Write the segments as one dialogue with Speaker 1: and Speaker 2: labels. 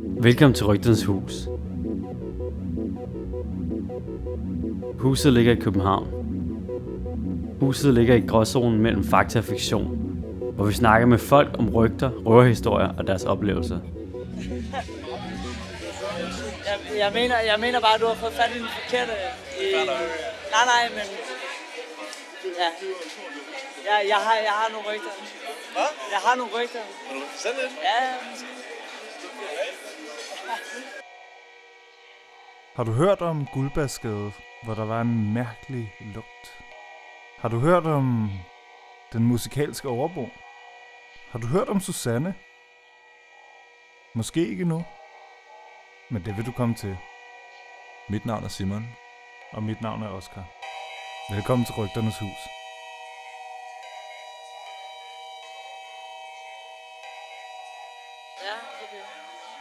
Speaker 1: Velkommen til Rygternes Hus. Huset ligger i København. Huset ligger i gråzonen mellem fakta og fiktion, hvor vi snakker med folk om rygter, røverhistorier og deres oplevelser.
Speaker 2: Jeg, jeg, mener, jeg mener bare, at du har fået fat i den forkerte... I, nej, nej, men... Ja. Ja, jeg har, jeg har nogle rygter.
Speaker 3: Hvad?
Speaker 2: Jeg har nogle rygter.
Speaker 3: Sende det?
Speaker 2: Ja,
Speaker 4: Har du hørt om Guldbasgade, hvor der var en mærkelig lugt? Har du hørt om den musikalske overbo? Har du hørt om Susanne? Måske ikke nu, men det vil du komme til.
Speaker 5: Mit navn er Simon.
Speaker 4: Og mit navn er Oscar. Velkommen til Rygternes Hus.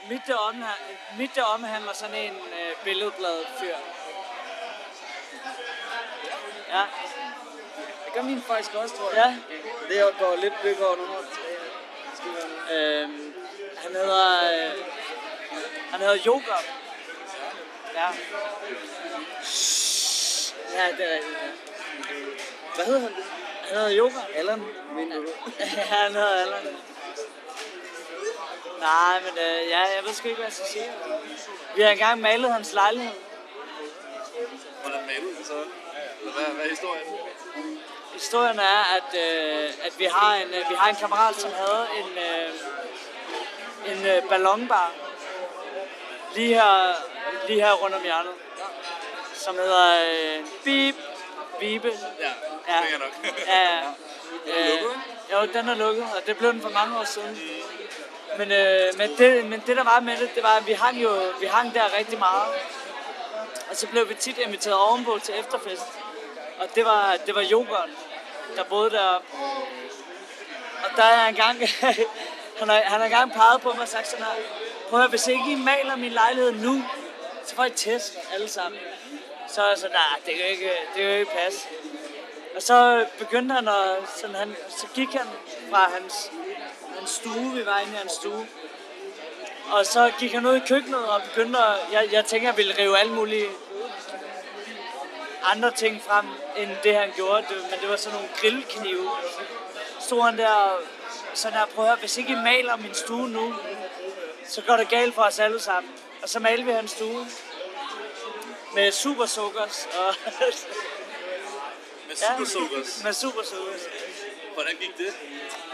Speaker 2: Mit deromme, mit deromme han var sådan en øh, billedblad fyr. Ja.
Speaker 3: Det gør min faktisk også, tror jeg.
Speaker 2: Ja.
Speaker 3: Det går lidt det går nu.
Speaker 2: Øhm, han hedder... Øh, han hedder Yoga. Ja. Ja, det er rigtigt.
Speaker 3: Hvad hedder han?
Speaker 2: Han hedder Yoga.
Speaker 3: Allan, mener du?
Speaker 2: ja, han hedder Allan. Nej, men øh, ja, jeg ved sgu ikke, hvad jeg skal sige. Vi har engang malet hans lejlighed.
Speaker 3: Hvordan malede det så? Eller hvad, hvad er historien?
Speaker 2: Historien er, at, øh, at vi, har en, øh, vi har en kammerat, som havde en, øh, en øh, ballonbar lige her, lige her rundt om hjørnet, som hedder øh, Bip, Bibe.
Speaker 3: Ja,
Speaker 2: Ja.
Speaker 3: er nok.
Speaker 2: Ja, ja.
Speaker 3: er lukket,
Speaker 2: jo, den er lukket, og det blev den for mange år siden. Men, øh, men, det, men det, der var med det, det var, at vi hang jo vi hang der rigtig meget. Og så blev vi tit inviteret ovenpå til efterfest. Og det var, det var yoghurt, der boede der. Og der er gang han har, han har engang peget på mig og sagt sådan her, prøv at høre, hvis ikke I maler min lejlighed nu, så får I test alle sammen. Så er jeg sådan, nej, det kan jo ikke, det kan jo ikke passe. Og så begyndte han at, sådan han, så gik han fra hans stue, vi var inde i hans stue. Og så gik han ud i køkkenet og begyndte at, jeg, jeg tænker, jeg ville rive alle mulige andre ting frem, end det han gjorde. Det, men det var sådan nogle grillknive. Stod han der og sådan her, prøv at høre, hvis ikke I maler min stue nu, så går det galt for os alle sammen. Og så malte vi hans stue med supersukkers og
Speaker 3: Med
Speaker 2: Ja.
Speaker 3: supersukkers.
Speaker 2: med supersukkers.
Speaker 3: Hvordan gik det?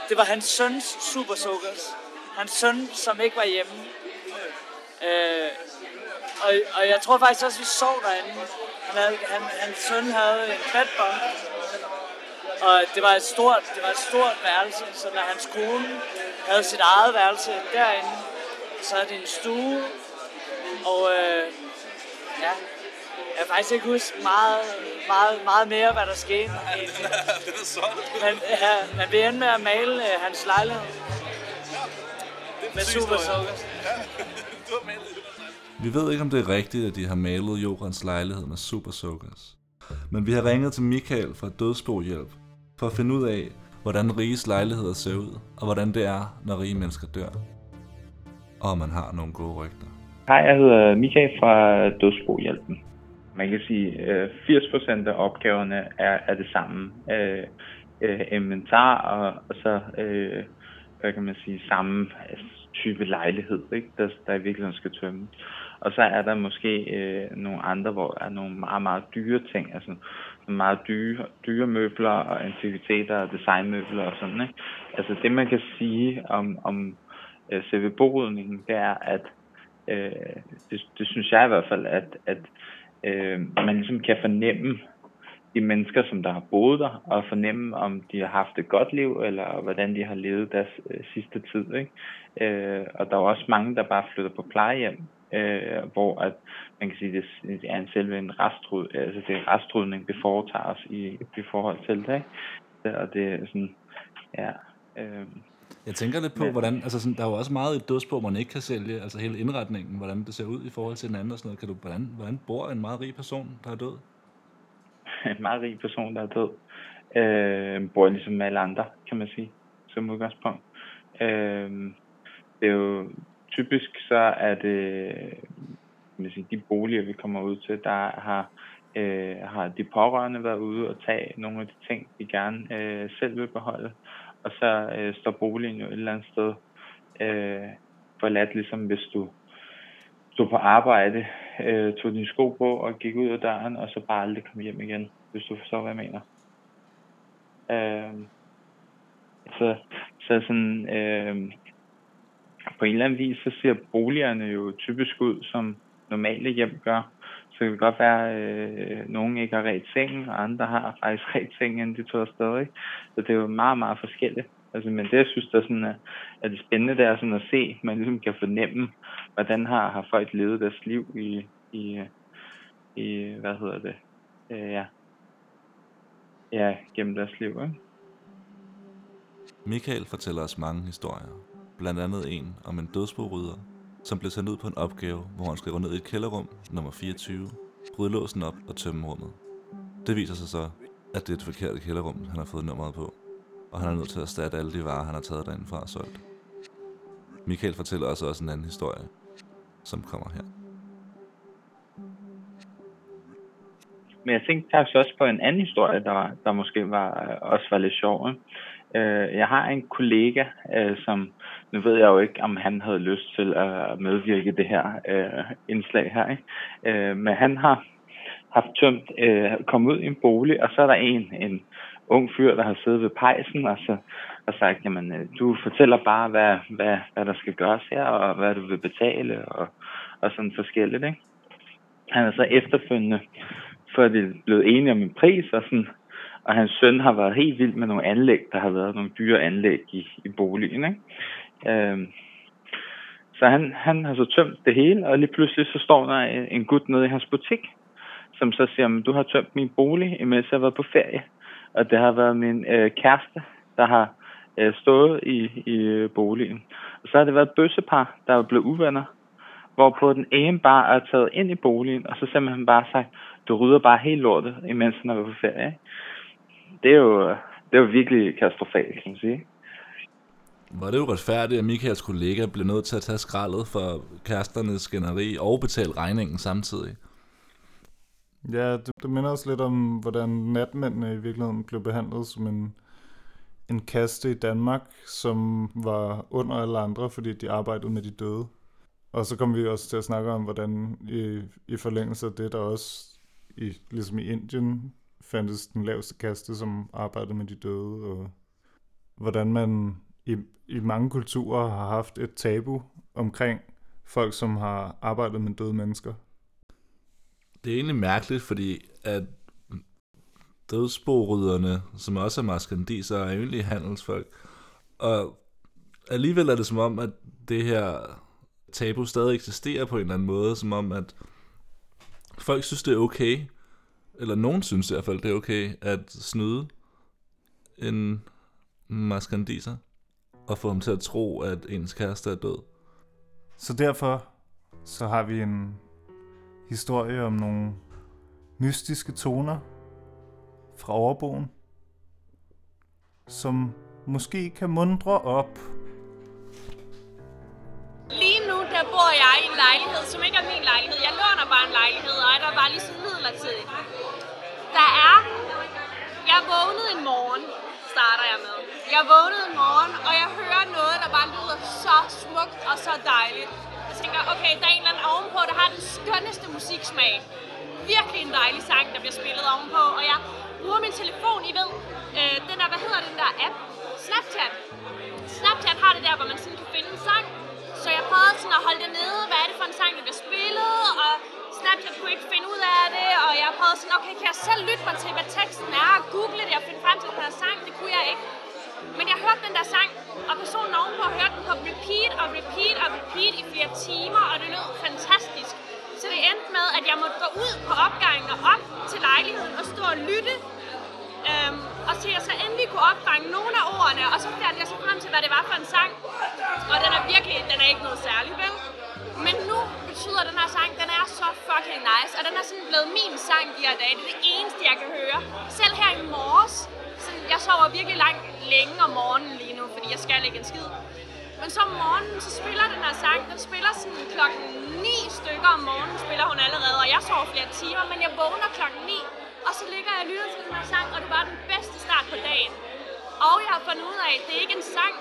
Speaker 2: Det var hans søns supersukkers. Hans søn, som ikke var hjemme. Øh, og, og jeg tror faktisk også, vi sov derinde. Han havde, han, hans søn havde en bedbomb. Og det var et stort, det var et stort værelse, så når hans kone havde sit eget værelse derinde, så havde det en stue, og øh, ja, jeg kan faktisk ikke huske meget, meget, meget mere, hvad der skete.
Speaker 3: det er solgt.
Speaker 2: Men, ja, men vi endte med at male øh, hans lejlighed med
Speaker 3: syg
Speaker 2: super sukker.
Speaker 3: Du har malet.
Speaker 5: Vi ved ikke, om det er rigtigt, at de har malet Jorans lejlighed med supersukkers. Men vi har ringet til Michael fra Dødsbohjælp for at finde ud af, hvordan riges lejligheder ser ud, og hvordan det er, når rige mennesker dør. Og om man har nogle gode rygter.
Speaker 6: Hej, jeg hedder Michael fra Dødsbohjælpen. Man kan sige, øh, at 80% af opgaverne er, er det samme. Øh, øh, inventar og, og så, øh, hvad kan man sige, samme altså, type lejlighed, ikke? Der, der i virkeligheden skal tømmes. Og så er der måske øh, nogle andre, hvor der er nogle meget, meget dyre ting, altså nogle meget dyre, dyre møbler og antikviteter og designmøbler og sådan, ikke? Altså det, man kan sige om, om øh, selve borydningen, det er, at øh, det, det synes jeg i hvert fald, at, at øh, man ligesom kan fornemme de mennesker, som der har boet der, og fornemme, om de har haft et godt liv, eller hvordan de har levet deres øh, sidste tid. Ikke? Øh, og der er også mange, der bare flytter på plejehjem, øh, hvor at man kan sige, det er en selve en restrud, øh, altså det er restrudning, det foretager os i, i forhold til det. Ikke? Og det er sådan, ja, øh,
Speaker 5: jeg tænker lidt på,
Speaker 6: Ja.
Speaker 5: hvordan, altså sådan, der er jo også meget et dødsbo, man ikke kan sælge, altså hele indretningen, hvordan det ser ud i forhold til den anden og sådan noget. Kan du, hvordan, hvordan bor en meget rig person, der er død?
Speaker 6: en meget rig person, der er død. Øh, bor ligesom alle andre, kan man sige, som udgangspunkt. Øh, det er jo typisk så er det man sige, de boliger, vi kommer ud til, der har, øh, har de pårørende været ude og tage nogle af de ting, de gerne øh, selv vil beholde. Og så øh, står boligen jo et eller andet sted øh, forladt, ligesom hvis du stod på arbejde, øh, tog dine sko på og gik ud af døren, og så bare aldrig kom hjem igen, hvis du forstår, hvad jeg mener. Øh, så, så sådan, øh, på en eller anden vis, så ser boligerne jo typisk ud, som normale hjem gør. Så det kan godt være, at øh, nogen ikke har ret sengen, og andre har faktisk ret sengen, inden de tog afsted. Ikke? Så det er jo meget, meget forskelligt. Altså, men det, jeg synes, der er, sådan, at, at det spændende, det er sådan at se, man ligesom kan fornemme, hvordan har, har folk levet deres liv i, i, i hvad hedder det, øh, ja, ja, gennem deres liv. Ikke?
Speaker 5: Michael fortæller os mange historier. Blandt andet en om en dødsborydder, som blev sendt ud på en opgave, hvor han skal gå ned i et kælderrum, nummer 24, bryde låsen op og tømme rummet. Det viser sig så, at det er et forkert kælderrum, han har fået nummeret på, og han er nødt til at erstatte alle de varer, han har taget derindfra og solgt. Michael fortæller os også en anden historie, som kommer her.
Speaker 6: Men jeg tænkte faktisk også på en anden historie, der, der måske var, øh, også var lidt sjov. Ikke? Øh, jeg har en kollega, øh, som, nu ved jeg jo ikke, om han havde lyst til at medvirke det her øh, indslag her, ikke? Øh, men han har haft tømt, øh, kommet ud i en bolig, og så er der en, en ung fyr, der har siddet ved pejsen og, så, og sagt, jamen, øh, du fortæller bare, hvad, hvad, hvad der skal gøres her, og hvad du vil betale, og, og sådan forskelligt, ikke? Han er så efterfølgende, for at vi er blevet enige om en pris, og sådan, og hans søn har været helt vild med nogle anlæg, der har været nogle dyre anlæg i, i boligen. Ikke? Øhm, så han, han har så tømt det hele, og lige pludselig så står der en gut nede i hans butik, som så siger, du har tømt min bolig, imens jeg har været på ferie. Og det har været min øh, kæreste, der har øh, stået i, i øh, boligen. Og så har det været et bøssepar, der er blevet uvenner, hvorpå den ene bare er taget ind i boligen, og så simpelthen bare sagt, du rydder bare helt lortet, imens han er på ferie. Det er jo, det er jo virkelig katastrofalt, kan man sige.
Speaker 5: Var det jo retfærdigt, at Michaels kollega blev nødt til at tage skraldet for kæresternes skænderi og betale regningen samtidig?
Speaker 4: Ja, det, det minder også lidt om, hvordan natmændene i virkeligheden blev behandlet som en, en kaste i Danmark, som var under alle andre, fordi de arbejdede med de døde. Og så kom vi også til at snakke om, hvordan i, i forlængelse af det, der også, i, ligesom i Indien, fandtes den laveste kaste, som arbejdede med de døde, og hvordan man i, i mange kulturer har haft et tabu omkring folk, som har arbejdet med døde mennesker.
Speaker 5: Det er egentlig mærkeligt, fordi at dødsborydderne, som også er maskandiser, er egentlig handelsfolk. Og alligevel er det som om, at det her tabu stadig eksisterer på en eller anden måde, som om, at folk synes, det er okay eller nogen synes i hvert fald, det er okay at snyde en maskandiser og få ham til at tro, at ens kæreste er død.
Speaker 4: Så derfor så har vi en historie om nogle mystiske toner fra overboen, som måske kan mundre op.
Speaker 7: Lige nu der bor jeg i en lejlighed, som ikke er min lejlighed. Jeg låner bare en lejlighed, og er der bare lige så midlertidigt. Der er... Jeg vågnede en morgen, starter jeg med. Jeg vågnede en morgen, og jeg hører noget, der bare lyder så smukt og så dejligt. Jeg tænker, okay, der er en eller anden ovenpå, der har den skønneste musiksmag. Virkelig en dejlig sang, der bliver spillet ovenpå, og jeg bruger min telefon, I ved, øh, den der, hvad hedder den der app? Snapchat. Snapchat har det der, hvor man sådan kan finde en sang. Så jeg prøvede sådan at holde det nede, hvad er det for en sang, der bliver spillet, og Snapchat kunne ikke finde ud af det, og jeg prøvede sådan, okay, kan jeg selv lytte mig til, hvad teksten er, og google det og finde frem til den her sang, det kunne jeg ikke. Men jeg hørte den der sang, og personen ovenpå hørte den på repeat og repeat og repeat i flere timer, og det lød fantastisk. Så det endte med, at jeg måtte gå ud på opgangen og op til lejligheden og stå og lytte. Øhm, og så jeg så endelig kunne opfange nogle af ordene, og så fandt jeg så frem til, hvad det var for en sang. Og den er virkelig, den er ikke noget særligt, vel? Men nu betyder den her sang, den er så fucking nice, og den er sådan blevet min sang de her dage. Det er det eneste, jeg kan høre. Selv her i morges, jeg sover virkelig langt længe om morgenen lige nu, fordi jeg skal ikke en skid.
Speaker 8: Men så om morgenen, så spiller den her sang, den spiller sådan klokken 9 stykker om morgenen, spiller hun allerede, og jeg sover flere timer, men jeg vågner klokken 9, og så ligger jeg og lytter til den her sang, og det var den bedste start på dagen. Og jeg har fundet ud af, at det er ikke en sang,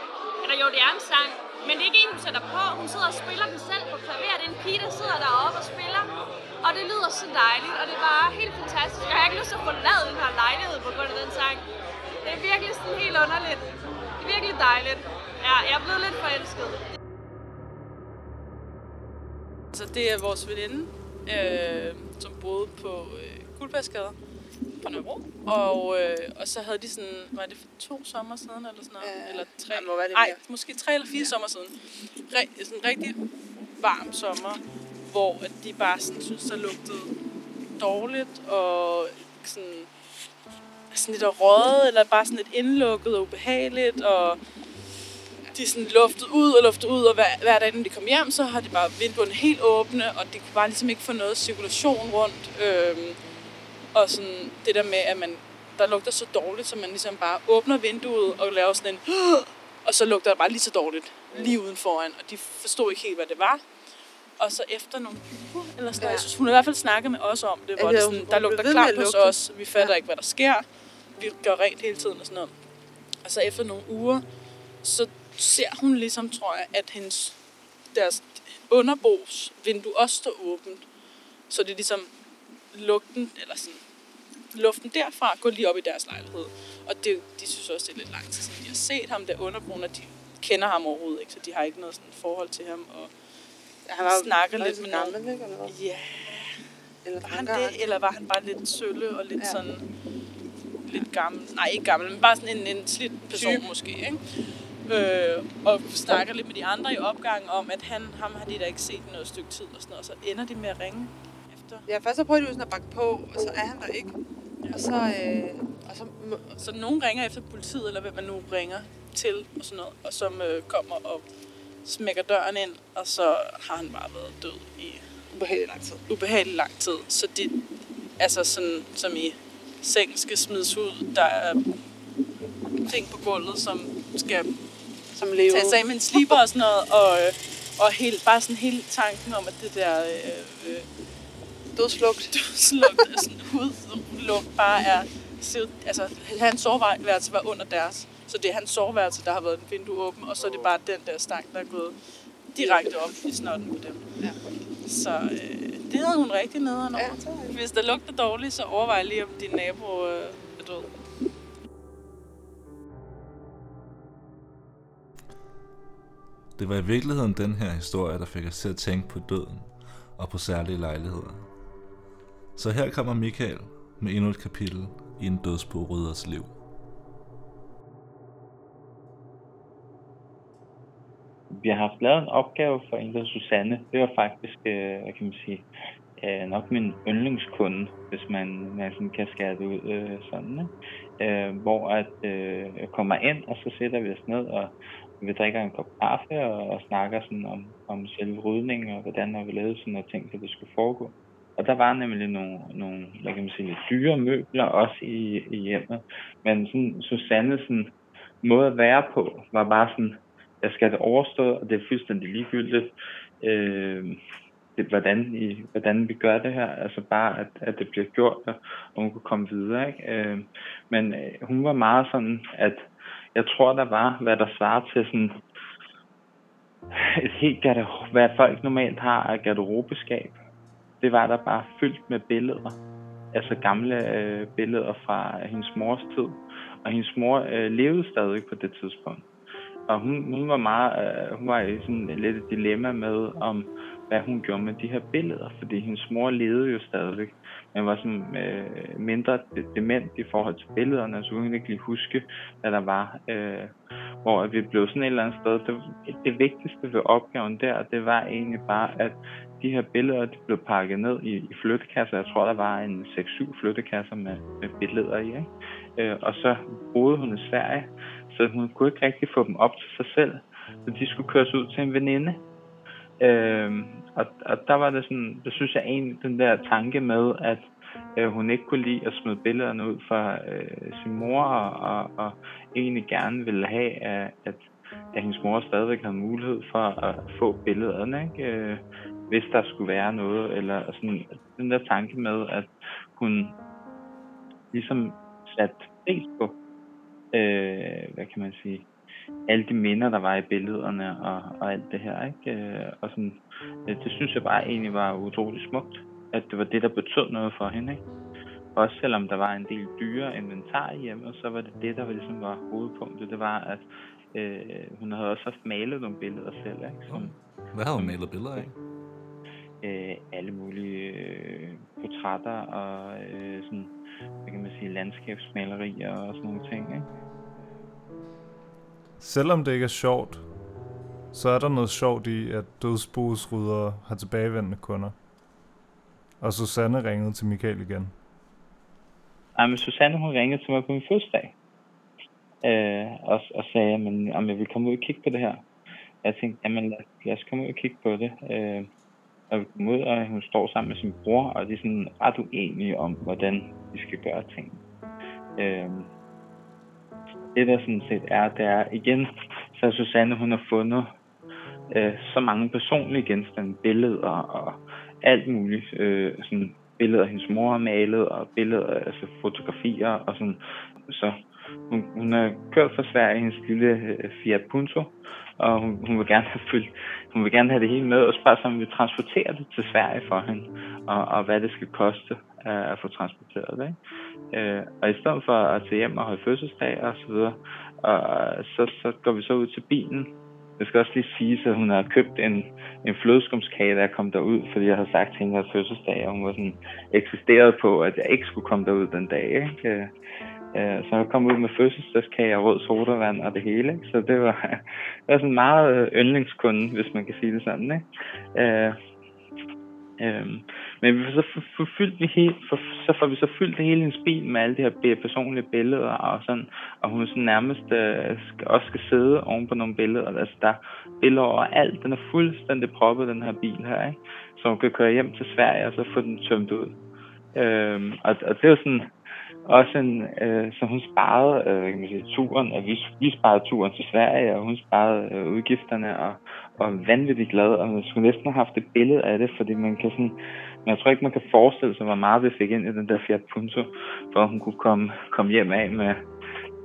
Speaker 8: eller jo, det er en sang, men det er ikke en, hun sætter på. Hun sidder og spiller den selv på klaver. Det er en pige, der sidder deroppe og spiller. Og det lyder så dejligt, og det er bare helt fantastisk. Jeg har ikke lyst til at forlade den her lejlighed på grund af den sang. Det er virkelig sådan helt underligt. Det er virkelig dejligt. Ja, jeg er blevet lidt forelsket.
Speaker 7: Så det er vores veninde, øh, som boede på øh, Guldbærsgade på Nørrebro. Og, øh, og så havde de sådan, var det for to sommer siden eller sådan noget?
Speaker 9: Ja,
Speaker 7: eller tre?
Speaker 9: må være det
Speaker 7: Ej, måske tre eller fire ja. sommer siden. Re, sådan en rigtig varm sommer, hvor at de bare sådan, synes, der lugtede dårligt og sådan, sådan lidt røget, eller bare sådan lidt indlukket og ubehageligt, og de sådan luftet ud og luftet ud, og hver, hver dag, når de kom hjem, så har de bare vinduerne helt åbne, og de kunne bare ligesom ikke få noget cirkulation rundt. Øhm, og sådan det der med, at man, der lugter så dårligt, så man ligesom bare åbner vinduet og laver sådan en og så lugter det bare lige så dårligt lige uden foran, og de forstod ikke helt, hvad det var. Og så efter nogle uger, eller sådan
Speaker 9: Ja.
Speaker 7: jeg synes, hun har i hvert fald snakket med os om det, hvor
Speaker 9: Ja,
Speaker 7: det sådan, der lugter klart hos os, vi fatter
Speaker 9: ja.
Speaker 7: ikke, hvad der sker. Vi gør rent hele tiden og sådan noget. Og så efter nogle uger, så ser hun ligesom, tror jeg, at hendes, deres underbos vindue også står åbent. Så det er ligesom lugten, eller sådan, luften derfra går lige op i deres lejlighed. Og det, de synes også, det er lidt lang tid siden, de har set ham der underboen, og de kender ham overhovedet ikke, så de har ikke noget sådan forhold til ham. Og
Speaker 9: Han var
Speaker 7: snakker lidt
Speaker 9: så
Speaker 7: med?
Speaker 9: Eller, hvad?
Speaker 7: ja,
Speaker 9: eller
Speaker 7: var han det, eller var han bare lidt sølle og lidt
Speaker 9: ja.
Speaker 7: sådan lidt gammel? Nej, ikke gammel, men bare sådan en, en slidt person
Speaker 9: Type.
Speaker 7: måske, ikke? Øh, og snakker lidt med de andre i opgangen om, at han, ham har de da ikke set i noget stykke tid og sådan noget, og så ender de med at ringe efter.
Speaker 9: Ja, først så prøver de jo sådan at bakke på, og så er han der ikke. Og så, øh, og så
Speaker 7: Så nogen ringer efter politiet, eller hvem man nu ringer til, og sådan noget, og som øh, kommer og smækker døren ind, og så har han bare været død i
Speaker 9: ubehageligt lang tid.
Speaker 7: ubehagelig lang tid. Så det, altså sådan, som i sengen skal smides ud, der er ting på gulvet, som skal
Speaker 9: Som levede.
Speaker 7: tages af med en slipper og sådan noget, og, øh, og helt, bare sådan hele tanken om, at det der øh, øh,
Speaker 9: Dødslugt.
Speaker 7: dødslugt, sådan hudlugt bare er, altså hans soveværelse var under deres, så det er hans soveværelse, der har været en vindue åben, og så er det bare den der stank, der er gået direkte op i snotten på dem.
Speaker 9: Ja.
Speaker 7: Så øh, det havde hun rigtig nederen over.
Speaker 9: Ja,
Speaker 7: Hvis der lugter dårligt, så overvej lige, om din nabo øh, er død.
Speaker 5: Det var i virkeligheden den her historie, der fik os til at tænke på døden og på særlige lejligheder. Så her kommer Michael med endnu et kapitel i en dødsborydders liv.
Speaker 6: Vi har haft lavet en opgave for en, der Susanne. Det var faktisk, øh, hvad kan man sige, øh, nok min yndlingskunde, hvis man, man sådan kan skære det ud øh, sådan. Ikke? Øh, hvor at, øh, jeg kommer ind, og så sætter vi os ned, og vi drikker en kop kaffe og, og snakker sådan om, om selve rydningen, og hvordan har vi lavet sådan noget ting, det skulle foregå. Og der var nemlig nogle, nogle hvad kan man sige, dyre møbler også i, i hjemmet. Men sådan, Susanne sådan, måde at være på, var bare sådan, jeg skal have det overstået, og det er fuldstændig ligegyldigt, øh, det, hvordan, I, hvordan vi gør det her. Altså bare, at, at det bliver gjort, og hun kunne komme videre. Ikke? Øh, men øh, hun var meget sådan, at jeg tror, der var, hvad der svarer til sådan et helt garderobe, hvad folk normalt har af garderobeskab. Det var der bare fyldt med billeder. Altså gamle øh, billeder fra øh, hendes mors tid. Og hendes mor øh, levede stadig på det tidspunkt. Og hun, hun var meget, øh, hun var i sådan lidt et dilemma med, om hvad hun gjorde med de her billeder, fordi hendes mor levede jo stadigvæk, men var sådan øh, mindre de- dement i forhold til billederne, så hun kunne ikke lige huske, hvad der var. Øh, hvor vi blev sådan et eller andet sted. Det, det vigtigste ved opgaven der, det var egentlig bare, at de her billeder, de blev pakket ned i, i flyttekasser. Jeg tror, der var en 6-7 flyttekasser med, med billeder i. Ikke? Øh, og så boede hun i Sverige, så hun kunne ikke rigtig få dem op til sig selv. Så de skulle køres ud til en veninde. Øh, og, og der var det sådan, det synes jeg egentlig, den der tanke med, at øh, hun ikke kunne lide at smide billederne ud fra øh, sin mor, og, og, og egentlig gerne ville have, at, at at hendes mor stadigvæk havde mulighed for at få billederne, ikke? Øh, hvis der skulle være noget, eller sådan, den der tanke med, at hun ligesom satte pris på, øh, hvad kan man sige, alle de minder, der var i billederne og, og alt det her, ikke? Øh, og sådan, øh, det synes jeg bare egentlig var utroligt smukt, at det var det, der betød noget for hende, ikke? Også selvom der var en del dyre inventar i hjemmet, så var det det, der ligesom var hovedpunktet. Det var, at øh, hun havde også haft malet nogle billeder selv, ikke? Som,
Speaker 5: Hvad havde hun malet billeder af?
Speaker 6: Øh, alle mulige øh, portrætter og øh, sådan, hvad kan man sige, landskabsmalerier og sådan nogle ting, ikke?
Speaker 4: Selvom det ikke er sjovt, så er der noget sjovt i, at dødsboesryddere har tilbagevendende kunder. Og Susanne ringede til Michael igen.
Speaker 6: Ej, men Susanne, hun ringede til mig på min fødselsdag. Øh, og, og sagde, men, om jeg ville komme ud og kigge på det her. Jeg tænkte, jamen lad, lad os komme ud og kigge på det. Øh, og vi kom ud, og hun står sammen med sin bror, og de er sådan ret uenige om, hvordan de skal gøre ting. Øh, det der sådan set er, det er igen, så Susanne, hun har fundet øh, så mange personlige genstande, billeder og alt muligt. Øh, sådan billeder, af hendes mor malet, og billeder, altså fotografier og sådan. Så hun, hun har kørt fra Sverige i hendes lille øh, Fiat Punto, og hun, hun, vil gerne have fyldt, hun vil gerne have det hele med, og spørge sig, om vi transporterer det til Sverige for hende, og, og hvad det skal koste uh, at få transporteret det. Ikke? Uh, og i stedet for at tage hjem og holde fødselsdag og så videre, og så, så går vi så ud til bilen. Jeg skal også lige sige, at hun har købt en, en flødeskumskage, da jeg kom derud, fordi jeg havde sagt til hende, at fødselsdag, og hun var sådan eksisteret på, at jeg ikke skulle komme derud den dag. Ikke? Øh, Øh, så jeg kom ud med fødselsdagskage og rød sodavand og det hele. Så det var, det var sådan meget øh, yndlingskunde, hvis man kan sige det sådan. Ikke? Uh, Øhm, men vi så for, fyldt vi helt, for, så får vi så fyldt hele hendes bil med alle de her personlige billeder og sådan, og hun sådan nærmest øh, skal, også skal sidde oven på nogle billeder. Altså der er billeder over alt. Den er fuldstændig proppet, den her bil her, ikke? Så hun kan køre hjem til Sverige og så få den tømt ud. Øhm, og, og det er jo sådan, også en, øh, så hun sparede øh, kan man sige, turen, og vi, vi sparede turen til Sverige, og hun sparede øh, udgifterne, og, og vanvittigt glad, og man skulle næsten have haft et billede af det, fordi man kan sådan, men jeg tror ikke, man kan forestille sig, hvor meget vi fik ind i den der Fiat Punto, hvor hun kunne komme, komme hjem af med,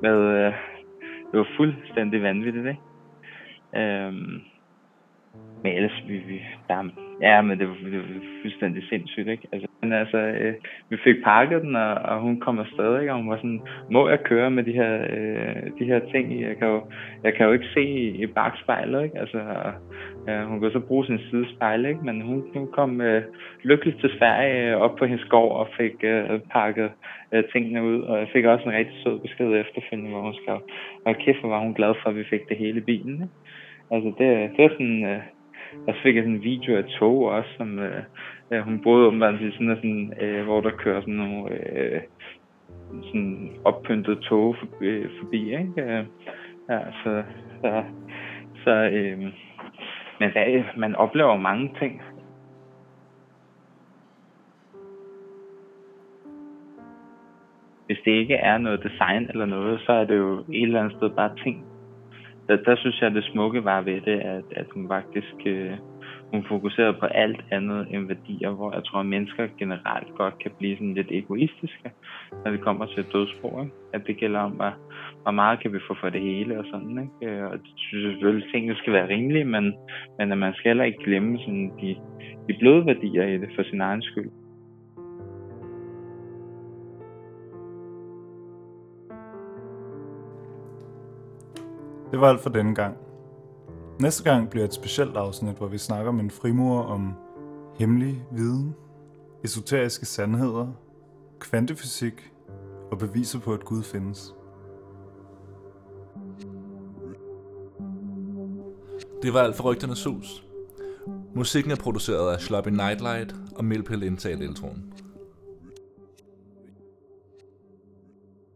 Speaker 6: med øh, det var fuldstændig vanvittigt, ikke? Øhm, men ellers, vi, vi, der, ja, men det var, det var fuldstændig sindssygt, ikke? Altså, men altså, øh, vi fik pakket den, og, og hun kom afsted, ikke? Og hun var sådan, må jeg køre med de her, øh, de her ting i? Jeg kan jo, jeg kan jo ikke se i, i bagspejlet, ikke? Altså, øh, hun kunne så bruge sin sidespejl, ikke? Men hun, hun kom øh, lykkeligt til Sverige øh, op på hendes gård og fik øh, pakket øh, tingene ud. Og jeg fik også en rigtig sød besked efterfølgende, hvor hun skrev, og kæft, hvor var hun glad for, at vi fik det hele i bilen, ikke? Altså, det, det er sådan... Øh, og så fik jeg sådan en video af tog også, som øh, øh, hun boede åbenbart i sådan, sådan øh, hvor der kører sådan nogle øh, sådan oppyntede tog forbi, øh, forbi ikke? Øh, ja, så, så, så øh, men hvad, man oplever mange ting. Hvis det ikke er noget design eller noget, så er det jo et eller andet sted bare ting, der, der synes jeg, at det smukke var ved det, at, at hun faktisk øh, hun fokuserede på alt andet end værdier, hvor jeg tror, at mennesker generelt godt kan blive sådan lidt egoistiske, når det kommer til dødsbrug. Ikke? At det gælder om, hvor, hvor meget kan vi få for det hele og sådan. Ikke? Øh, og det synes jeg selvfølgelig, at tingene skal være rimelige, men, men at man skal heller ikke glemme sådan de, de bløde værdier i det for sin egen skyld.
Speaker 4: Det var alt for denne gang. Næste gang bliver et specielt afsnit, hvor vi snakker med en frimur om hemmelig viden, esoteriske sandheder, kvantefysik og beviser på, at Gud findes.
Speaker 5: Det var alt for Rygternes Hus. Musikken er produceret af Sloppy Nightlight og Milpil indtalt introen.